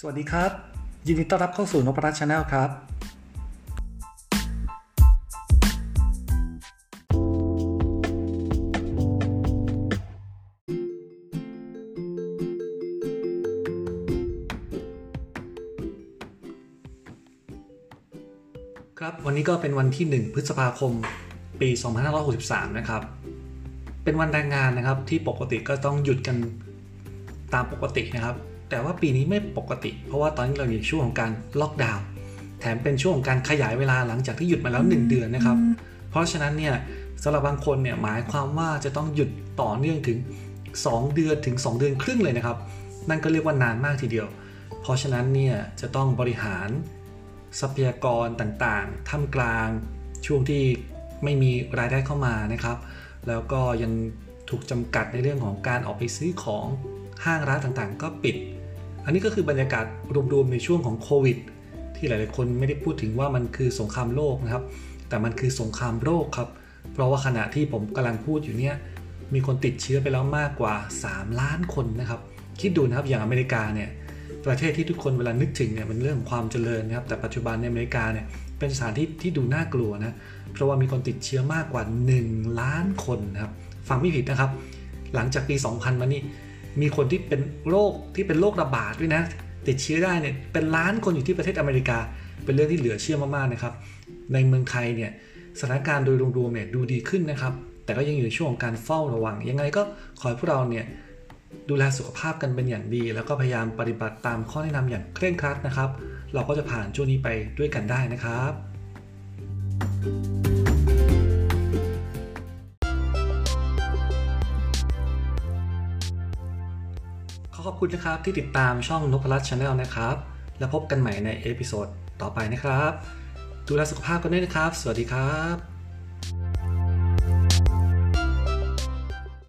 สวัสดีครับ ยินดีต้อนรับเข้าสู่นพรัตน์ Channel ครับ ครับวันนี้ก็เป็นวันที่ 1 พฤษภาคมปี 2563 นะครับ เป็นวันแรงงานนะครับที่ปกติก็ต้องหยุดกันตามปกตินะครับ แต่ว่าปีนี้ไม่ปกติ เพราะว่าตอนนี้เราอยู่ในช่วงของการล็อกดาวน์แถมเป็นช่วงของการขยายเวลาหลังจากที่หยุดมาแล้ว 1 เดือนนะครับ เพราะฉะนั้นเนี่ยสำหรับบางคนเนี่ยหมายความว่าจะต้องหยุดต่อเนื่องถึง 2 เดือนถึง 2 เดือนครึ่งเลยนะครับ นั่นก็เรียกว่านานมากทีเดียว เพราะฉะนั้นเนี่ยจะต้องบริหารทรัพยากรต่างๆท่ามกลางช่วงที่ไม่มีรายได้เข้ามานะครับ แล้วก็ยังถูกจำกัดในเรื่องของการออกไปซื้อของห้างร้านต่างๆ ก็ปิด อันนี้ก็คือบรรยากาศรวมๆในช่วงของโควิด ที่หลายๆคนไม่ได้พูดถึงว่ามันคือสงครามโลกนะครับ แต่มันคือสงครามโรคครับ เพราะว่าขณะที่ผมกำลังพูดอยู่เนี่ยมีคนติดเชื้อไปแล้วมากกว่า 3 ล้านคนนะครับ คิดดูนะครับอย่างอเมริกาเนี่ยประเทศที่ทุกคนเวลานึกถึงเนี่ยมันเรื่องของความเจริญนะครับแต่ปัจจุบันในอเมริกาเนี่ยเป็นสถานที่ที่ดูน่ากลัวนะเพราะว่ามีคนติดเชื้อมากกว่า 1 ล้านคนนะครับฟังไม่ผิดนะครับ หลังจากปี 2000 มานี่ มีคนที่เป็นโรคที่เป็นโรคระบาดด้วยนะ ติดเชื้อได้เนี่ยเป็นล้านคนอยู่ที่ประเทศอเมริกา เป็นเรื่องที่เหลือเชื่อมากๆนะครับ ในเมืองไทยเนี่ยสถานการณ์โดยรวมๆเนี่ยดูดีขึ้นนะครับ แต่ก็ยังอยู่ในช่วงของการเฝ้าระวัง ยังไงก็ขอให้พวกเราเนี่ยดูแลสุขภาพกันเป็นอย่างดี แล้วก็พยายามปฏิบัติตามข้อแนะนำอย่างเคร่งครัดนะครับ เราก็จะผ่านช่วงนี้ไปด้วยกันได้นะครับ ขอบคุณนะครับที่ติดตามช่องนพรัตน์ Channel นะครับ แล้วพบกันใหม่ใน episode ต่อไปนะครับ ดูแลสุขภาพกันด้วยนะครับ สวัสดีครับ